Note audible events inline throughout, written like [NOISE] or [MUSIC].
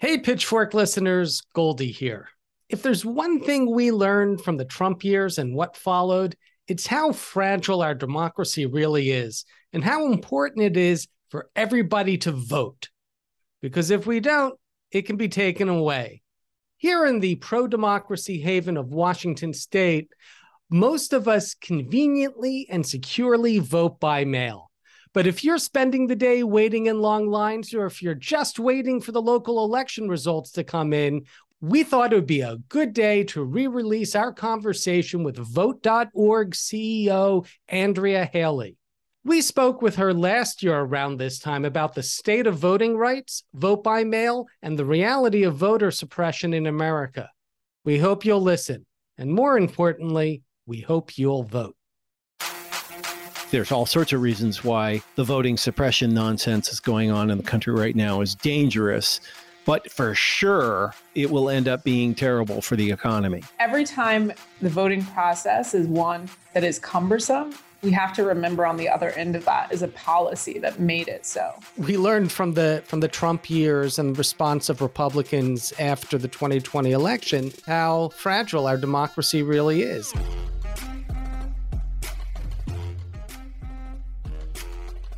Hey, Pitchfork listeners, Goldie here. If there's one thing we learned from the Trump years and what followed, it's how fragile our democracy really is and how important it is for everybody to vote. Because if we don't, it can be taken away. Here in the pro democracy haven of Washington state, most of us conveniently and securely vote by mail. But if you're spending the day waiting in long lines, or if you're just waiting for the local election results to come in, we thought it would be a good day to re release our conversation with Vote.org CEO Andrea Hailey. We spoke with her last year around this time about the state of voting rights, vote by mail, and the reality of voter suppression in America. We hope you'll listen. And more importantly, we hope you'll vote. There's all sorts of reasons why the voting suppression nonsense is going on in the country right now is dangerous. But for sure, it will end up being terrible for the economy. Every time the voting process is one that is cumbersome, we have to remember on the other end of that is a policy that made it so. We learned from the from the Trump years and the response of Republicans after the 2020 election how fragile our democracy really is.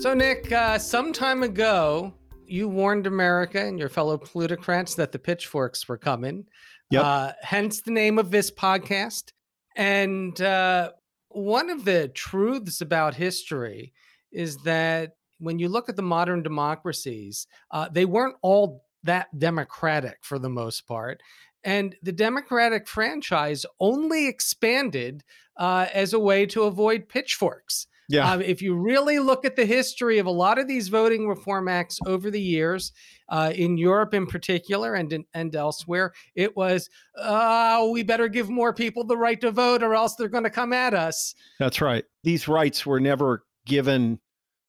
So, Nick, uh, some time ago, you warned America and your fellow plutocrats that the pitchforks were coming. Yep. Uh, hence the name of this podcast. And uh, one of the truths about history is that when you look at the modern democracies, uh, they weren't all that democratic for the most part. And the Democratic franchise only expanded uh, as a way to avoid pitchforks. Yeah. Um, if you really look at the history of a lot of these voting reform acts over the years, uh, in Europe in particular and in, and elsewhere, it was, uh, we better give more people the right to vote or else they're going to come at us. That's right. These rights were never given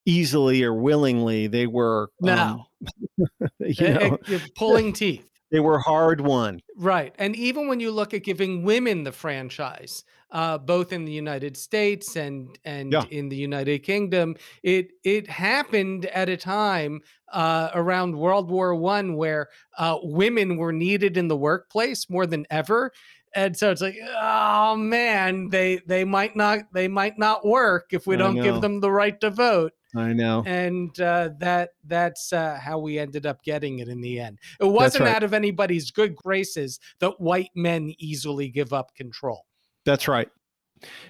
easily or willingly. They were no, um, [LAUGHS] you know, pulling teeth. [LAUGHS] They were hard won. Right. And even when you look at giving women the franchise, uh, both in the United States and and Yeah. in the United Kingdom, it it happened at a time uh, around World War One where uh, women were needed in the workplace more than ever. And so it's like, oh man, they they might not they might not work if we don't give them the right to vote I know. and uh, that that's uh, how we ended up getting it in the end. It wasn't right. out of anybody's good graces that white men easily give up control. That's right.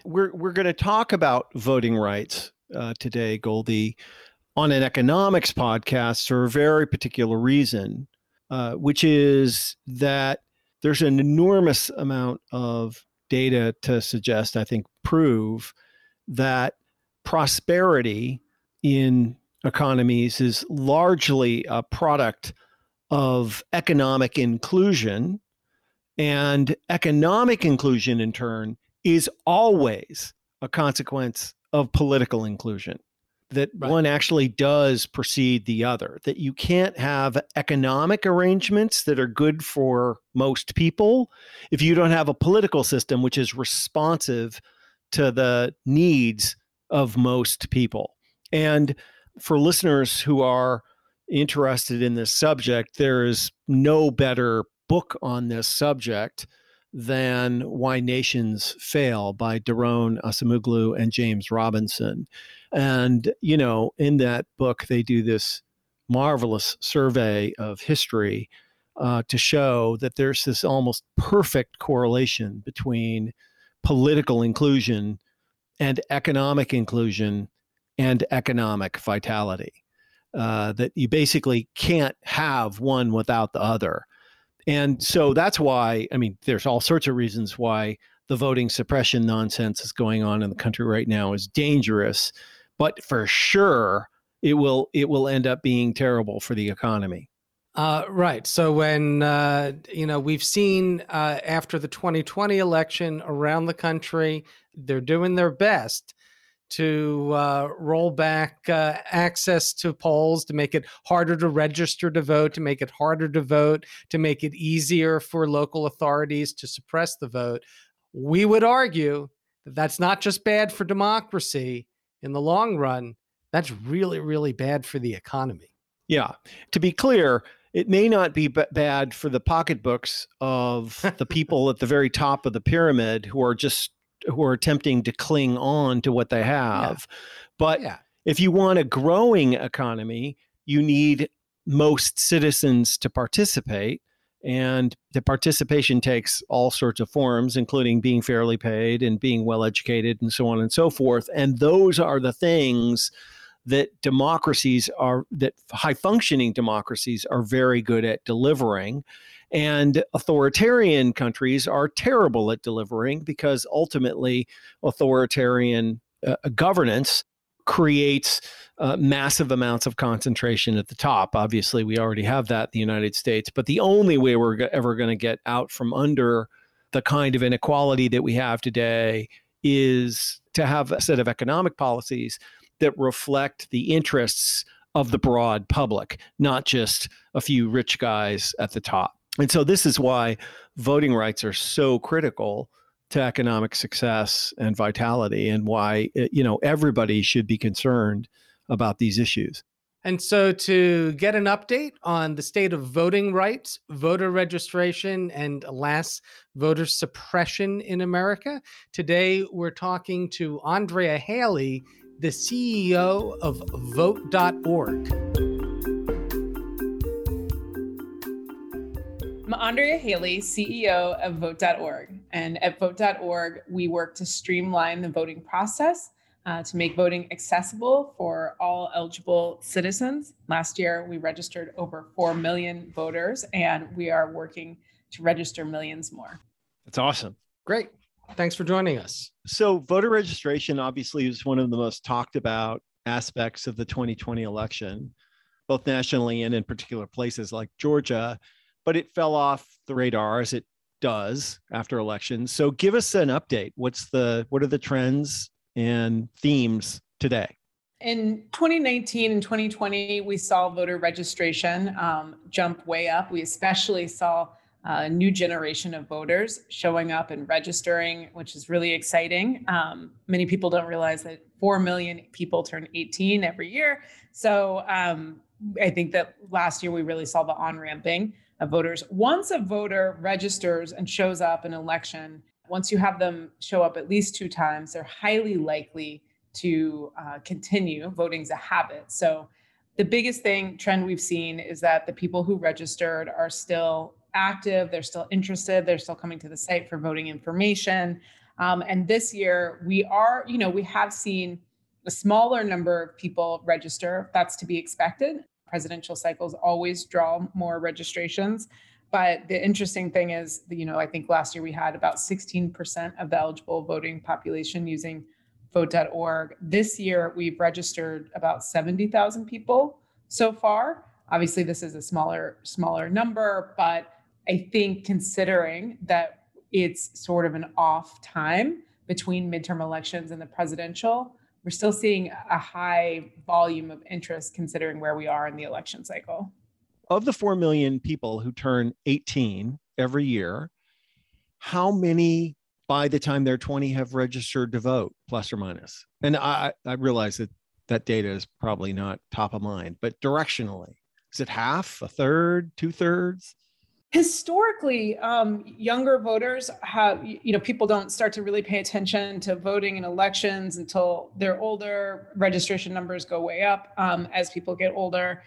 We're we're going to talk about voting rights uh, today, Goldie, on an economics podcast for a very particular reason, uh, which is that there's an enormous amount of data to suggest, I think, prove that prosperity in economies is largely a product of economic inclusion and economic inclusion, in turn, is always a consequence of political inclusion. That Right. one actually does precede the other, that you can't have economic arrangements that are good for most people if you don't have a political system which is responsive to the needs of most people. And for listeners who are interested in this subject, there is no better book on this subject than Why Nations Fail by Daron Acemoglu and James Robinson. And, you know, in that book, they do this marvelous survey of history uh, to show that there's this almost perfect correlation between political inclusion and economic inclusion and economic vitality. Uh, that you basically can't have one without the other. And so that's why, I mean, there's all sorts of reasons why the voting suppression nonsense is going on in the country right now is dangerous, but for sure it will it will end up being terrible for the economy. Uh, right. So when uh, you know we've seen uh, after the 2020 election around the country, they're doing their best to uh, roll back uh, access to polls, to make it harder to register to vote, to make it harder to vote, to make it easier for local authorities to suppress the vote. We would argue that that's not just bad for democracy in the long run, that's really, really bad for the economy. Yeah. To be clear, it may not be b- bad for the pocketbooks of [LAUGHS] the people at the very top of the pyramid who are just who are attempting to cling on to what they have. Yeah. But yeah. if you want a growing economy, you need most citizens to participate. And the participation takes all sorts of forms, including being fairly paid and being well educated and so on and so forth. And those are the things that democracies are, that high functioning democracies are very good at delivering. And authoritarian countries are terrible at delivering because ultimately authoritarian uh, governance creates uh, massive amounts of concentration at the top. Obviously, we already have that in the United States, but the only way we're g- ever going to get out from under the kind of inequality that we have today is to have a set of economic policies that reflect the interests of the broad public, not just a few rich guys at the top. And so this is why voting rights are so critical to economic success and vitality and why eh, you know everybody should be concerned about these issues. And so, to get an update on the state of voting rights, voter registration, and alas, voter suppression in America, today we're talking to Andrea Hailey, the CEO of Vote.org. I'm Andrea Hailey, CEO of Vote.org. And at Vote.org, we work to streamline the voting process uh, to make voting accessible for all eligible citizens. Last year, we registered over 4 million voters, and we are working to register millions more. That's awesome. Great. Thanks for joining us. So, voter registration obviously is one of the most talked about aspects of the 2020 election, both nationally and in particular places like Georgia but it fell off the radar as it does after elections. So give us an update. What's the what are the trends and themes today? In 2019 and 2020, we saw voter registration um, jump way up. We especially saw a new generation of voters showing up and registering, which is really exciting. Um, many people don't realize that 4 million people turn 18 every year. So um, I think that last year we really saw the on ramping of voters. Once a voter registers and shows up in an election, once you have them show up at least two times, they're highly likely to uh, continue. Voting's a habit. So the biggest thing trend we've seen is that the people who registered are still active, they're still interested, they're still coming to the site for voting information. Um, and this year, we are, you know, we have seen a smaller number of people register. That's to be expected presidential cycles always draw more registrations. But the interesting thing is, you know, I think last year we had about 16% of the eligible voting population using vote.org. This year we've registered about 70,000 people so far. Obviously, this is a smaller smaller number, but I think considering that it's sort of an off time between midterm elections and the presidential, we're still seeing a high volume of interest considering where we are in the election cycle. Of the 4 million people who turn 18 every year, how many by the time they're 20 have registered to vote, plus or minus? And I, I realize that that data is probably not top of mind, but directionally, is it half, a third, two thirds? Historically um, younger voters have you know people don't start to really pay attention to voting in elections until they're older registration numbers go way up um, as people get older.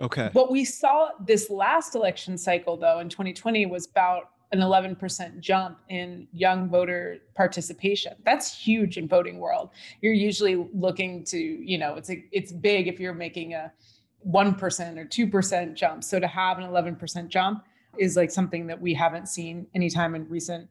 Okay. What we saw this last election cycle though in 2020 was about an 11% jump in young voter participation. That's huge in voting world. You're usually looking to you know it's a, it's big if you're making a 1% or 2% jump. So to have an 11% jump is like something that we haven't seen anytime in recent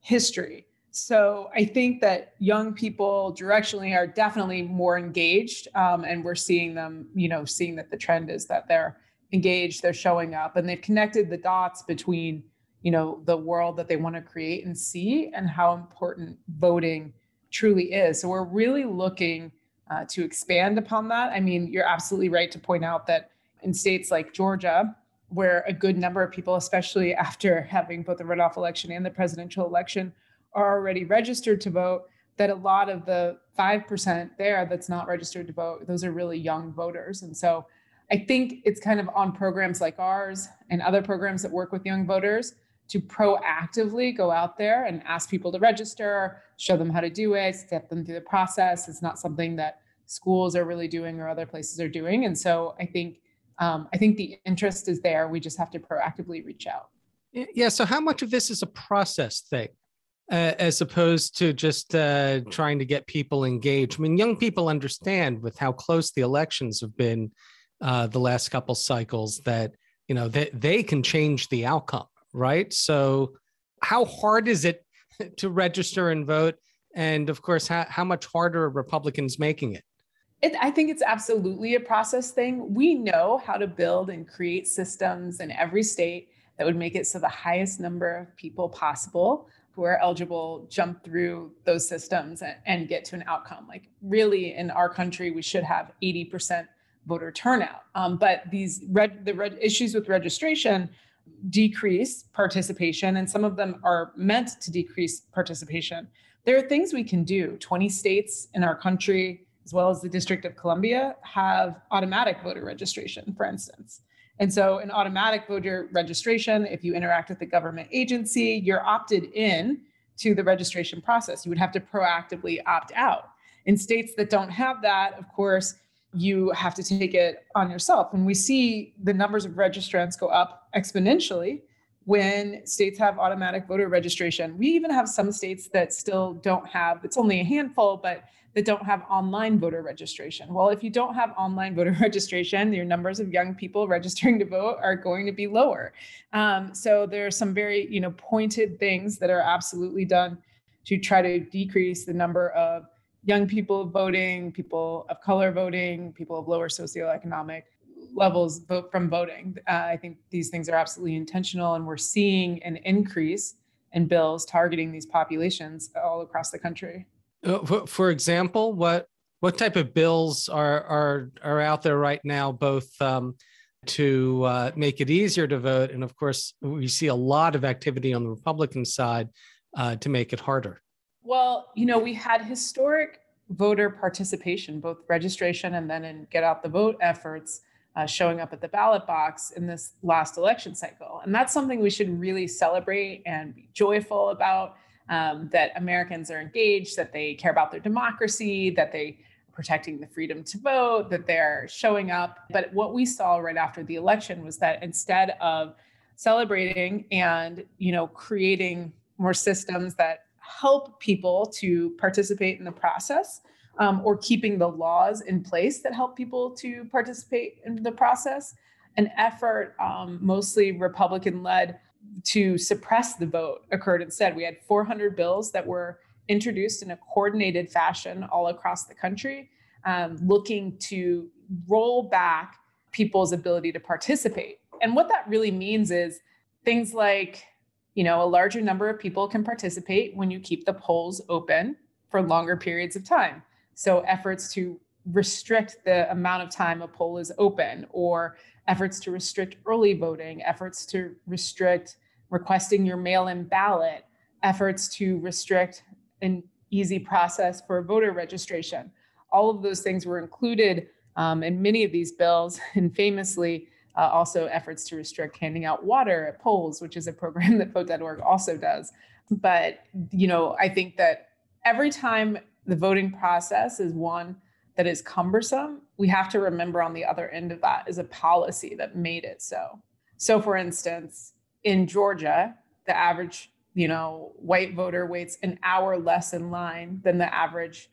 history. So I think that young people directionally are definitely more engaged, um, and we're seeing them, you know, seeing that the trend is that they're engaged, they're showing up, and they've connected the dots between you know the world that they want to create and see and how important voting truly is. So we're really looking uh, to expand upon that. I mean, you're absolutely right to point out that in states like Georgia, where a good number of people, especially after [LAUGHS] having both the runoff election and the presidential election, are already registered to vote, that a lot of the 5% there that's not registered to vote, those are really young voters. And so I think it's kind of on programs like ours and other programs that work with young voters to proactively go out there and ask people to register, show them how to do it, step them through the process. It's not something that schools are really doing or other places are doing. And so I think um, I think the interest is there. We just have to proactively reach out. Yeah. So how much of this is a process thing? Uh, as opposed to just uh, trying to get people engaged. I mean, young people understand with how close the elections have been uh, the last couple cycles that you know they, they can change the outcome, right? So, how hard is it [LAUGHS] to register and vote? And of course, how, how much harder are Republicans making it? It, I think it's absolutely a process thing. We know how to build and create systems in every state that would make it so the highest number of people possible who are eligible jump through those systems and, and get to an outcome. Like, really, in our country, we should have 80% voter turnout. Um, but these the issues with registration decrease participation, and some of them are meant to decrease participation. There are things we can do. 20 states in our country as well as the District of Columbia, have automatic voter registration, for instance. And so, an automatic voter registration, if you interact with the government agency, you're opted in to the registration process. You would have to proactively opt out. In states that don't have that, of course, you have to take it on yourself. And we see the numbers of registrants go up exponentially when states have automatic voter registration. We even have some states that still don't have, it's only a handful, but that don't have online voter registration. Well, if you don't have online [LAUGHS] voter registration, your numbers of young people registering to vote are going to be lower. Um, so there are some very, you know, pointed things that are absolutely done to try to decrease the number of young people voting, people of color voting, people of lower socioeconomic levels vote from voting. Uh, I think these things are absolutely intentional, and we're seeing an increase in bills targeting these populations all across the country. Uh, for example, what what type of bills are are are out there right now, both um, to uh, make it easier to vote, and of course, we see a lot of activity on the Republican side uh, to make it harder. Well, you know, we had historic voter participation, both registration and then in get out the vote efforts uh, showing up at the ballot box in this last election cycle. And that's something we should really celebrate and be joyful about um, that Americans are engaged, that they care about their democracy, that they are protecting the freedom to vote, that they're showing up. But what we saw right after the election was that instead of celebrating and you know creating more systems that help people to participate in the process um, or keeping the laws in place that help people to participate in the process. An effort, um, mostly Republican led, to suppress the vote occurred instead. We had 400 bills that were introduced in a coordinated fashion all across the country, um, looking to roll back people's ability to participate. And what that really means is things like, you know, a larger number of people can participate when you keep the polls open for longer periods of time. So efforts to restrict the amount of time a poll is open, or efforts to restrict early voting, efforts to restrict requesting your mail in ballot, efforts to restrict an easy process for voter registration. All of those things were included um, in many of these bills, [LAUGHS] and famously, uh, also efforts to restrict handing out water at polls, which is a program [LAUGHS] that Vote.org also does. But you know, I think that every time the voting process is one that is cumbersome, we have to remember on the other end of that is a policy that made it so. So, for instance, in Georgia, the average, you know, white voter waits an hour less in line than the average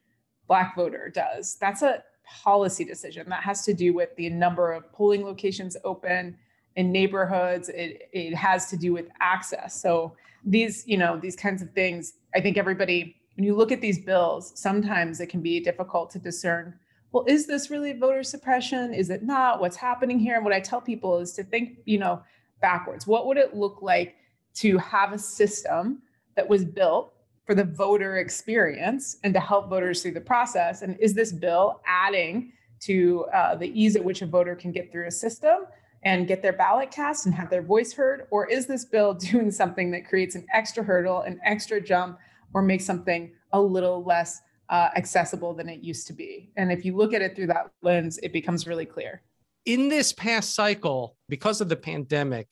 black voter does. That's a policy decision that has to do with the number of polling locations open in neighborhoods. It, it has to do with access. So these, you know, these kinds of things, I think everybody when you look at these bills, sometimes it can be difficult to discern well, is this really voter suppression? Is it not? What's happening here? And what I tell people is to think, you know, backwards. What would it look like to have a system that was built for the voter experience and to help voters through the process? And is this bill adding to uh, the ease at which a voter can get through a system and get their ballot cast and have their voice heard? Or is this bill [LAUGHS] doing something that creates an extra hurdle, an extra jump, or make something a little less uh, accessible than it used to be? And if you look at it through that lens, it becomes really clear. In this past cycle, because of the pandemic,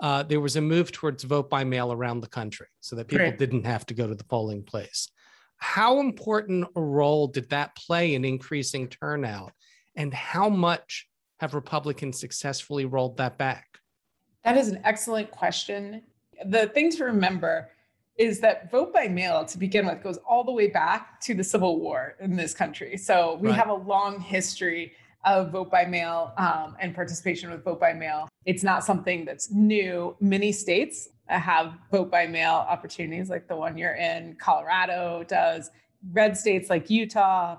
uh, there was a move towards vote by mail around the country so that people right. didn't have to go to the polling place. How important a role did that play in increasing turnout? And how much have Republicans successfully rolled that back? That is an excellent question. The thing to remember is that vote by mail to begin with goes all the way back to the Civil War in this country. So we right. have a long history of vote by mail um, and participation with vote by mail. It's not something that's new. Many states have vote by mail opportunities, like the one you're in. Colorado does. Red states like Utah,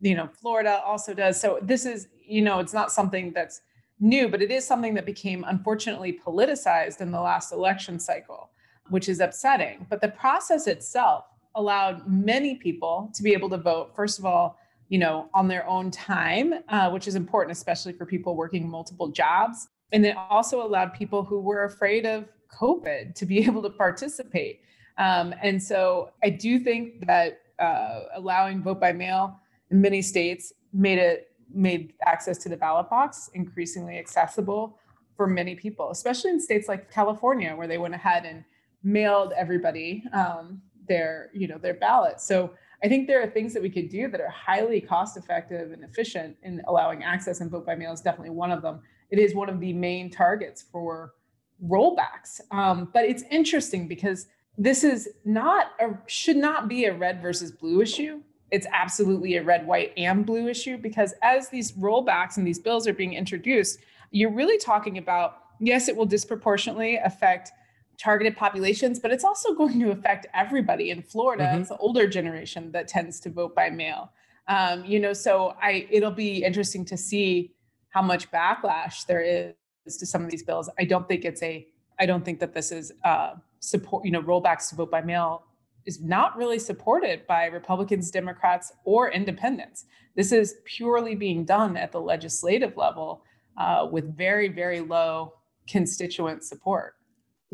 you know, Florida also does. So this is, you know, it's not something that's new, but it is something that became unfortunately politicized in the last election cycle, which is upsetting. But the process itself allowed many people to be able to vote. First of all, you know, on their own time, uh, which is important, especially for people working multiple jobs. And it also allowed people who were afraid of COVID to be [LAUGHS] able to participate. Um, and so I do think that uh, allowing vote by mail in many states made it made access to the ballot box increasingly accessible for many people, especially in states like California, where they went ahead and mailed everybody um, their you know their ballot. So I think there are things that we could do that are highly cost effective and efficient in allowing access, and vote by mail is definitely one of them. It is one of the main targets for rollbacks. Um, but it's interesting because this is not a should not be a red versus blue issue. It's absolutely a red, white, and blue issue because as these rollbacks and these bills are being introduced, you're really talking about yes, it will disproportionately affect targeted populations, but it's also [LAUGHS] going to affect everybody in Florida. Mm-hmm. It's the older generation that tends to vote by mail. Um, you know, so I it'll be interesting to see how much backlash there is to some of these bills. I don't think it's a I don't think that this is uh, support. You know, rollbacks to vote by mail is not really supported by Republicans, Democrats, or independents. This is purely being done at the legislative level uh, with very very low constituent support.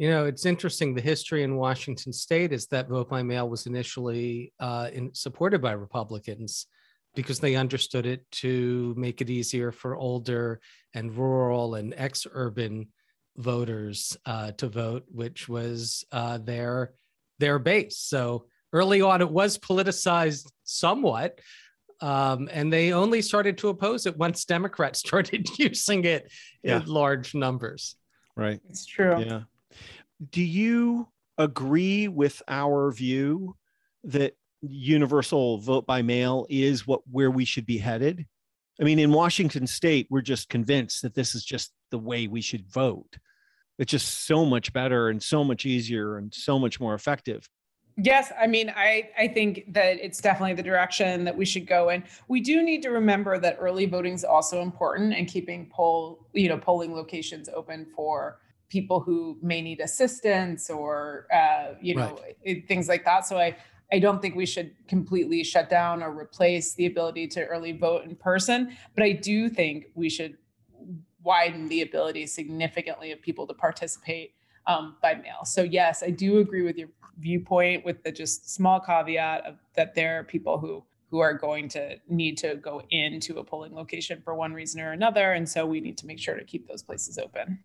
You know, it's interesting. The history in Washington state is that vote by mail was initially uh, in, supported by Republicans because they understood it to make it easier for older and rural and ex urban voters uh, to vote, which was uh, their their base. So early on, it was politicized somewhat, um, and they only started to oppose it once Democrats [LAUGHS] started [LAUGHS] using it yeah. in large numbers. Right, it's true. Yeah, do you agree with our view that universal vote by mail is what where we should be headed? I mean, in Washington state, we're just convinced that this is just the way we should vote. It's just so much better and so much easier and so much more effective. Yes, I mean, I, I think that it's definitely the direction that we should go in. We do need to remember that early voting is also important and keeping poll, you know, polling locations open for people who may need assistance or uh, you know right. things like that. So i i don't think we should completely shut down or replace the ability to early vote in person but i do think we should widen the ability significantly of people to participate um, by mail. So yes i do agree with your viewpoint with the just small caveat of that there are people who who are going to need to go into a polling location for one reason or another and so we need to make sure to keep those places open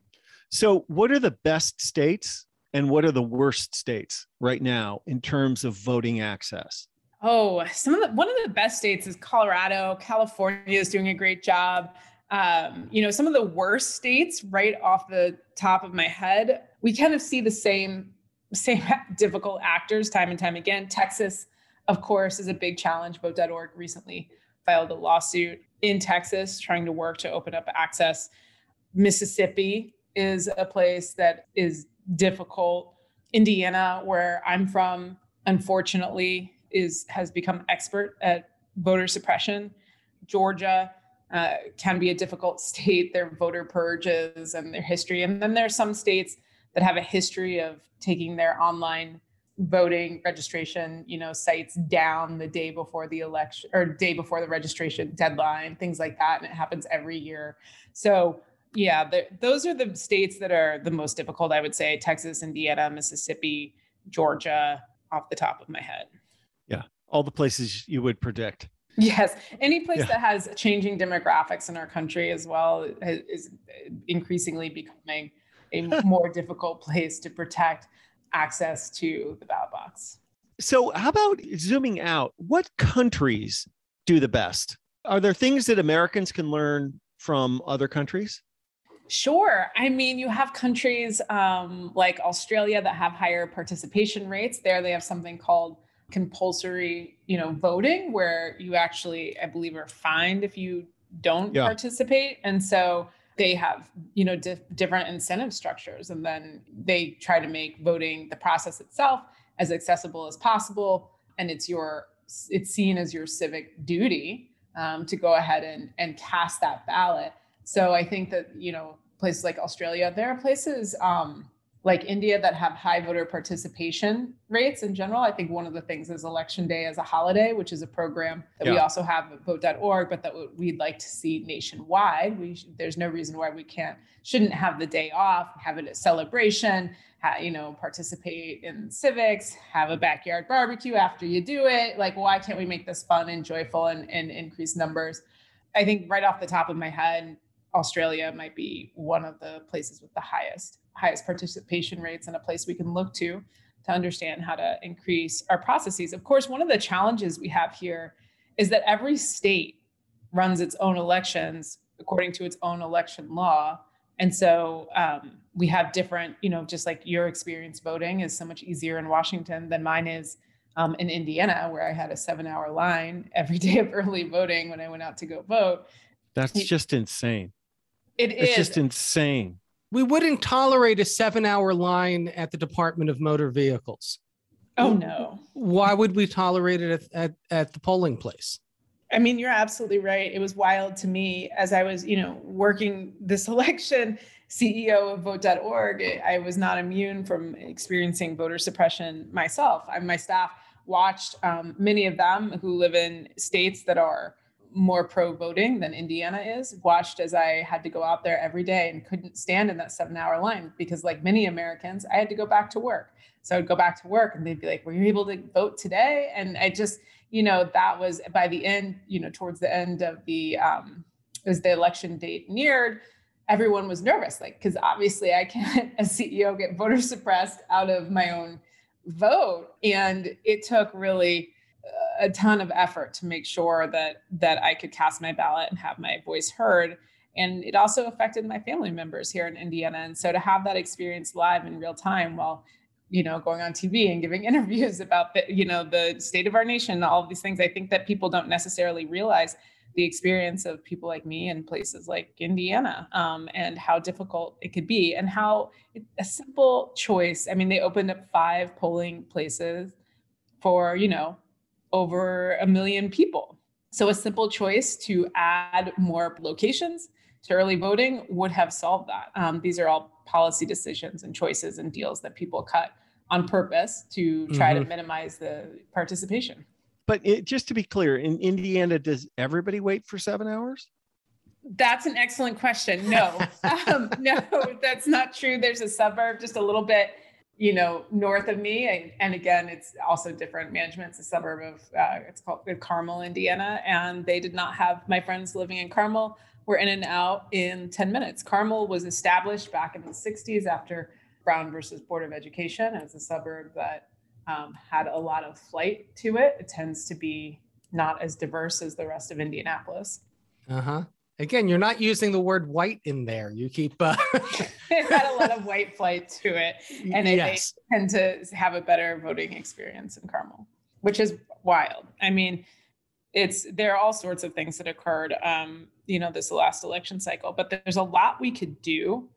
so, what are the best states and what are the worst states right now in terms of voting access? Oh, some of the, one of the best states is Colorado. California is doing a great job. Um, you know, some of the worst states, right off the top of my head, we kind of see the same same [LAUGHS] difficult actors time and time again. Texas, of course, is a big challenge. Vote.org recently filed a lawsuit in Texas trying to work to open up access. Mississippi is a place that is difficult. Indiana, where I'm from, unfortunately, is has become expert at voter suppression. Georgia uh, can be a difficult [LAUGHS] state, their voter purges and their history. And then there are some states that have a history of taking their online voting registration, you know, sites down the day before the election or day before the registration deadline, things like that. And it happens every year. So yeah, the, those are the states that are the most difficult, I would say Texas, Indiana, Mississippi, Georgia, off the top of my head. Yeah, all the places you would predict. Yes, any place yeah. that has changing demographics in our country as well is increasingly becoming a [LAUGHS] more difficult place to protect access to the ballot box. So, how about zooming out? What countries do the best? Are there things that Americans can learn from other countries? Sure. I mean, you have countries um, like Australia that have higher participation rates. There, they have something called compulsory, you know, voting, where you actually, I believe, are fined if you don't yeah. participate. And so they have, you know, different incentive structures, and then they try to make voting the process itself as accessible as possible. And it's your, it's seen as your civic duty um, to go ahead and and cast that ballot so I think that, you know, places like Australia, there are places um, like India that have high voter participation rates in general. I think one of the things is Election Day as a holiday, which is a program that yeah. we also have at vote.org, but that we'd like to see nationwide. We there's no reason why we can't shouldn't have the day off, have it a celebration, you know, participate in civics, have a backyard barbecue after you do it. Like, why can't we make this fun and joyful and, and increase numbers? I think right off the top of my head, Australia might be one of the places with the highest highest participation rates and a place we can look to to understand how to increase our processes. Of course, one of the challenges we have here is that every state runs its own elections according to its own election law. And so um, we have different, you know, just like your experience voting is so much easier in Washington than mine is um, in Indiana, where I had a seven hour line every [LAUGHS] day of early voting when I went out to go vote. That's just insane. It it's is. just insane. We wouldn't tolerate a seven hour line at the Department of Motor Vehicles. Oh, no. Why would we tolerate it at, at, at the polling place? I mean, you're absolutely right. It was wild to me as I was, you know, working this [LAUGHS] election, CEO of vote.org. I was not immune from experiencing voter suppression myself. I, my staff watched um, many of them who live in states that are more pro voting than Indiana is, watched as I had to go out there every day and couldn't stand in that seven hour line because, like many Americans, I had to go back to work. So I'd go back to work and they'd be like, Were you able to vote today? And I just, you know, that was by the end, you know, towards the end of the, um, as the election date neared, everyone was nervous, like, because obviously I can't, [LAUGHS] as CEO, get voter suppressed out of my own vote. And it took really, a ton of effort to make sure that that I could cast my ballot and have my voice heard. And it also affected my family members here in Indiana. And so to have that experience live in real time while you know going on tv and giving [LAUGHS] interviews about the you know the state of our nation all of these things i think that people don't necessarily realize the experience of people like me in places like indiana um, and how difficult it could be and how it, a simple choice i mean they opened up five polling places for you know over a million people. So a simple choice to add more locations to early voting would have solved that. Um, these are all policy decisions and choices and deals that people cut on purpose to try mm-hmm. to minimize the participation. But it, just to be clear, in Indiana, does everybody wait for seven hours? That's an excellent question. No, [LAUGHS] um, no, that's not true. There's a suburb just a little bit you know, north of me. And, and again, it's also different management. It's a suburb of, uh, it's called Carmel, Indiana. And they did not have my friends living in Carmel were in and out in 10 minutes. Carmel was established back in the 60s after Brown versus Board of Education as a suburb that um, had a lot of flight to it. It tends to be not as diverse as the rest of Indianapolis. Uh huh. Again, you're not using the word white in there. You keep. Uh... [LAUGHS] it had a lot of white flight to it, and yes. they tend to have a better voting experience in Carmel, which is wild. I mean, it's there are all sorts of things that occurred, um, you know, this last election cycle, but there's a lot we could do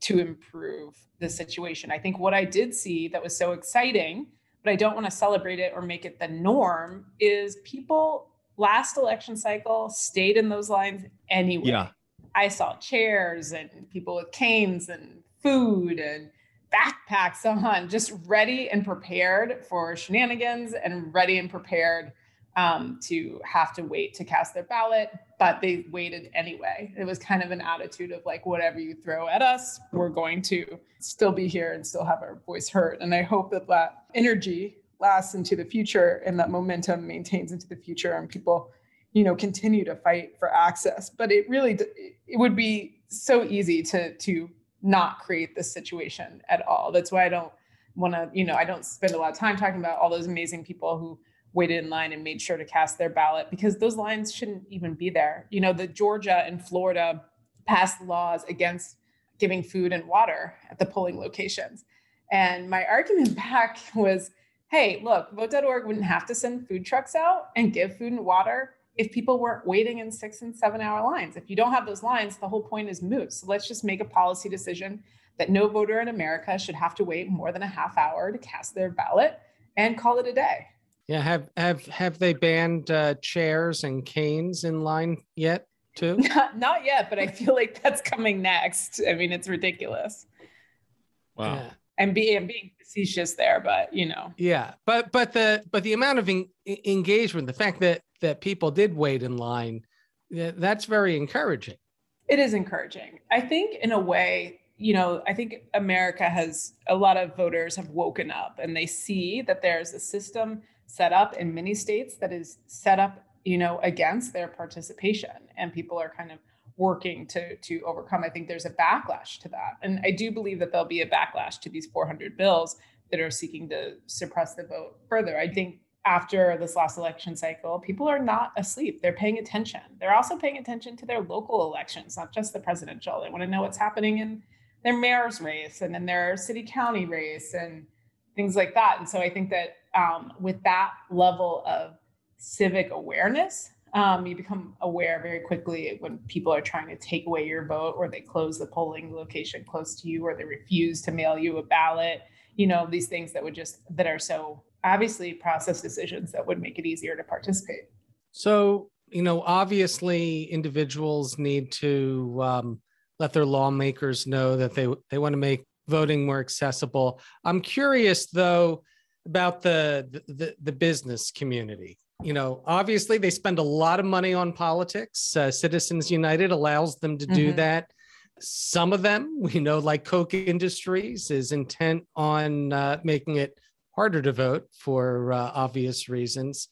to improve the situation. I think what I did see that was so exciting, but I don't want to celebrate it or make it the norm, is people last election cycle stayed in those lines anyway. Yeah. I saw chairs and people with canes and food and backpacks on, just ready and prepared for shenanigans and ready and prepared um, to have to wait to cast their ballot, but they waited anyway. It was kind of an attitude of like, whatever you throw at us, we're going to still be here and still have our voice heard. And I hope that that energy lasts into the future and that momentum maintains into the future and people, you know, continue to fight for access. But it really, it would be so easy to to not create this situation at all. That's why I don't want to, you know, I don't spend a lot of time talking about all those amazing people who waited in line and made sure to cast their ballot because those lines shouldn't even be there. You know, the Georgia and Florida passed laws against giving food and water at the polling locations. And my argument [LAUGHS] back was, hey, look, vote.org wouldn't have to send food trucks out and give food and water if people weren't waiting in six and seven hour lines. If you don't have those lines, the whole point is moot. So let's just make a policy decision that no voter in America should have to wait more than a half hour to cast their ballot and call it a day. Yeah, have have have they banned uh, chairs and canes in line yet too? Not, [LAUGHS] not yet, but I feel like that's coming next. I mean, it's ridiculous. Wow. Yeah. And being being facetious there, but you know. Yeah, but but the but the amount of en- engagement, the fact that that people did wait in line, that's very encouraging. It is encouraging. I think in a way, you know, I think America has a lot of voters have woken up and they see that there's a system set up in many states that is set up, you know, against their participation, and people are kind of working to to overcome. I think there's a backlash to that, and I do believe that there'll be a backlash to these 400 bills that are seeking to suppress the vote further. I think after this last election cycle, people are not asleep. They're paying attention. They're also paying attention to their local elections, not just the presidential. They want to know what's happening in their mayor's race and in their city county race and things like that. And so I think that um, with that level of civic awareness, um, you become aware very quickly when people are trying to take away your vote or they close the polling location close to you or they refuse to mail you a ballot you know these things that would just that are so obviously process decisions that would make it easier to participate So you know, obviously, individuals need to um, let their lawmakers know that they they want to make voting more accessible. I'm curious though about the the, the business community. You know, obviously they spend a lot of money on politics. Uh, Citizens United allows them to do Mhm. that. Some of them, [LAUGHS] we know, like Koch Industries, is intent on uh, making it harder to vote for uh, obvious reasons.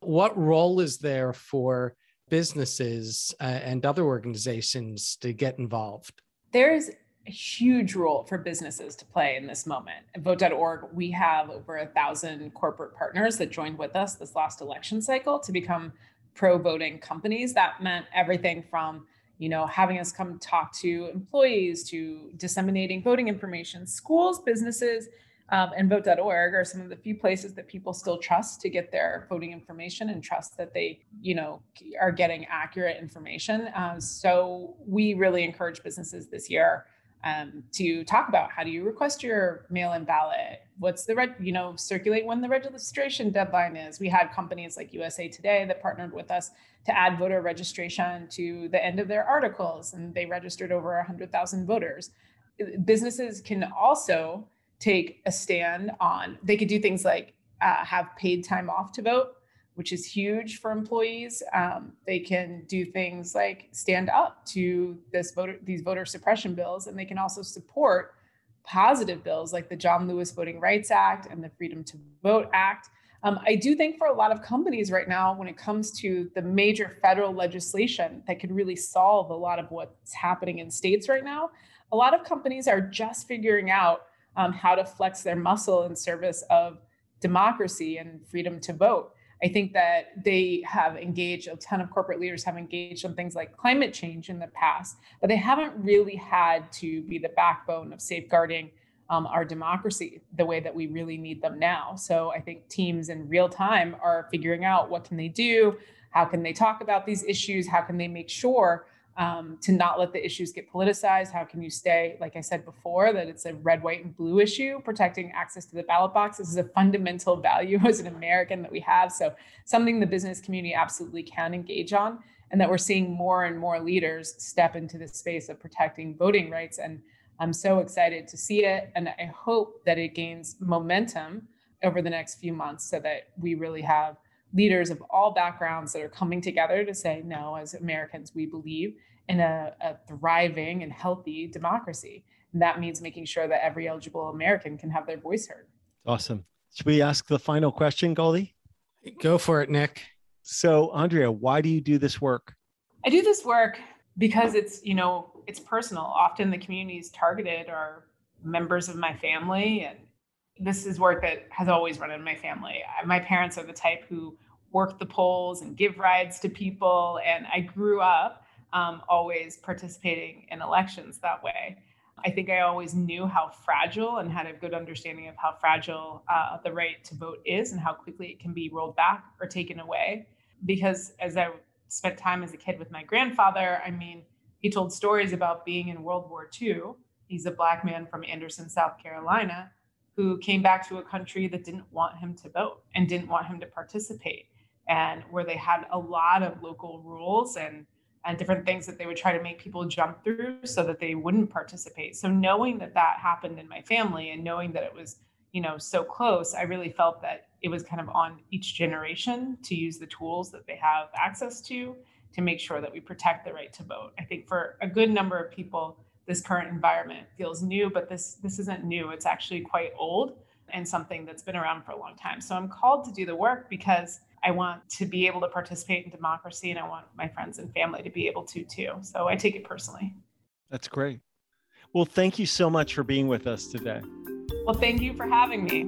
What role is there for businesses uh, and other organizations to get involved? there's a huge role for businesses to play in this moment. At Vote.org, we have over a thousand corporate partners that joined with us this last election cycle to become pro-voting companies. That meant everything from you know having us come talk to employees to disseminating voting information, schools, businesses, um, and Vote.org are some of the few places that people still trust to get their voting information and trust that they, you know, are getting accurate information. Um, so we really encourage businesses this year um, to talk about how do you request your mail-in ballot? What's the red, you know, circulate when the registration deadline is. We had companies like USA Today that partnered with us to add voter registration to the end of their articles, and they registered over 100,000 voters. Businesses can also take a stand on they could do things like uh, have paid time off to vote which is huge for employees um, they can do things like stand up to this voter these voter suppression bills and they can also support positive bills like the john lewis voting rights act and the freedom to vote act um, i do think for a lot of companies right now when it comes to the major federal legislation that could really solve a lot of what's happening in states right now a lot of companies are just figuring out um, how to flex their muscle in service of democracy and freedom to vote. I think that they have engaged, a ton of corporate leaders have engaged on things like climate change in the past, but they haven't really had to be the backbone of safeguarding um, our democracy the way that we really need them now. So I think teams in real time are figuring out what can they do, how can they talk about these issues, how can they make sure um, to not let the issues get politicized. How can you stay, like I said before, that it's a red, white, and blue issue, protecting access to the ballot box. This is a fundamental value [LAUGHS] as an American that we have. So, something the business community absolutely can engage on, and that we're seeing more and more leaders step into the space of protecting voting rights. And I'm so excited to see it. And I hope that it gains momentum over the next few months so that we really have leaders of all backgrounds that are coming together to say, no, as Americans, we believe in a, a thriving and healthy democracy. And that means making sure that every eligible American can have their voice heard. Awesome. Should we ask the final question, Goldy? Go for it, Nick. So, Andrea, why do you do this work? I do this work because it's, you know, it's personal. Often the communities targeted are members of my family and this is work that has always run in my family. My parents are the type who work the polls and give rides to people. And I grew up um, always participating in elections that way. I think I always knew how fragile and had a good understanding of how fragile uh, the right to vote is and how quickly it can be rolled back or taken away. Because as I spent time as a kid with my grandfather, I mean, he told stories about being in World War II. He's a black man from Anderson, South Carolina, who came back to a country that didn't want him to vote and didn't want him to participate and where they had a lot of local rules and and different things that they would try to make people jump through so that they wouldn't participate so knowing that that happened in my family and knowing that it was you know so close i really felt that it was kind of on each generation to use the tools that they have access to to make sure that we protect the right to vote i think for a good number of people this current environment feels new, but this this isn't new. It's actually quite old and something that's been around for a long time. So I'm called to do the work because I want to be able to participate in democracy and I want my friends and family to be able to too. So I take it personally. That's great. Well, thank you so much for being with us today. Well, thank you for having me.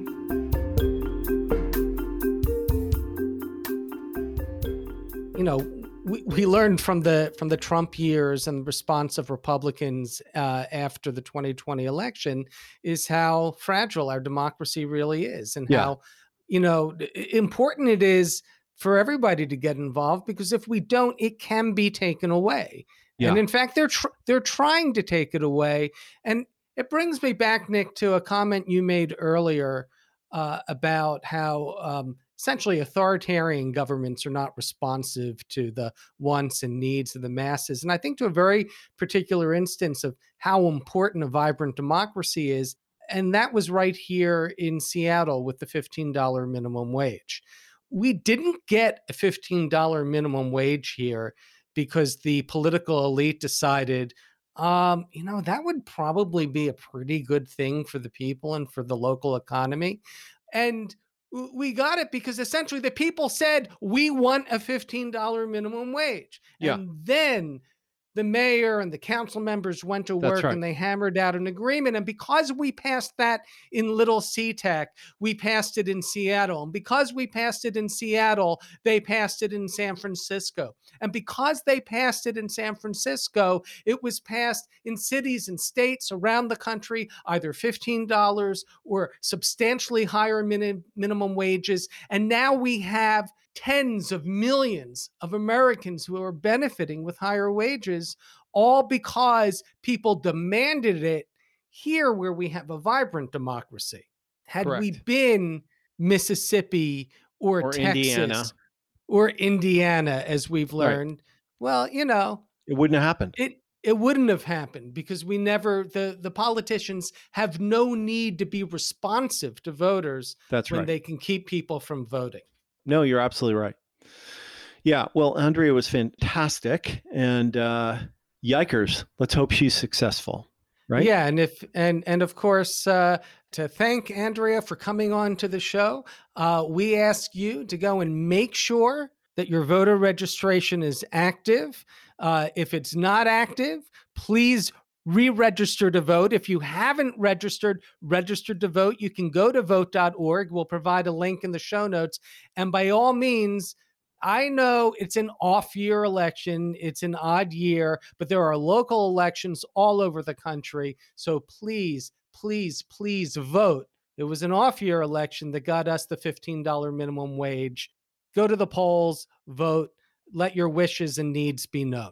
You know, we, we learned from the from the Trump years and the response of Republicans uh, after the 2020 election is how fragile our democracy really is, and yeah. how you know important it is for everybody to get involved because if we don't, it can be taken away. Yeah. And in fact, they're tr- they're trying to take it away. And it brings me back, Nick, to a comment you made earlier uh, about how um, essentially authoritarian governments are not responsive to the wants and needs of the masses. And I think to a very particular instance of how important a vibrant democracy is. And that was right here in Seattle with the $15 minimum wage. We didn't get a $15 minimum wage here because the political elite decided, um, you know, that would probably be a pretty good thing for the people and for the local economy. And we got it because essentially the people said we want a $15 minimum wage. Yeah. And then the mayor and the council members went to work right. and they hammered out an agreement. And because we passed that in Little SeaTac, we passed it in Seattle. And because we passed it in Seattle, they passed it in San Francisco. And because they passed it in San Francisco, it was passed in cities and states around the country, either $15 or substantially higher min- minimum wages. And now we have tens of millions of Americans who are benefiting with higher wages, all because people demanded it here where we have a vibrant democracy. Had Correct. we been Mississippi or, or Texas Indiana. or Indiana, as we've learned, right. well, you know, it wouldn't have happened. It it wouldn't have happened because we never the the politicians have no need to be responsive to voters That's when right. they can keep people from voting. No, you're absolutely right. Yeah, well, Andrea was fantastic, and uh, yikers, let's hope she's successful, right? Yeah, and if and and of course, uh, to thank Andrea for coming on to the show, uh, we ask you to go and make sure that your voter registration is active. Uh, if it's not active, please re-register to vote. If you haven't registered, registered to vote, you can go to vote.org. We'll provide a link in the show notes. And by all means, I know it's an off year election, it's an odd year, but there are local elections all over the country. So please, please, please vote. It was an off year election that got us the $15 minimum wage. Go to the polls, vote, let your wishes and needs be known.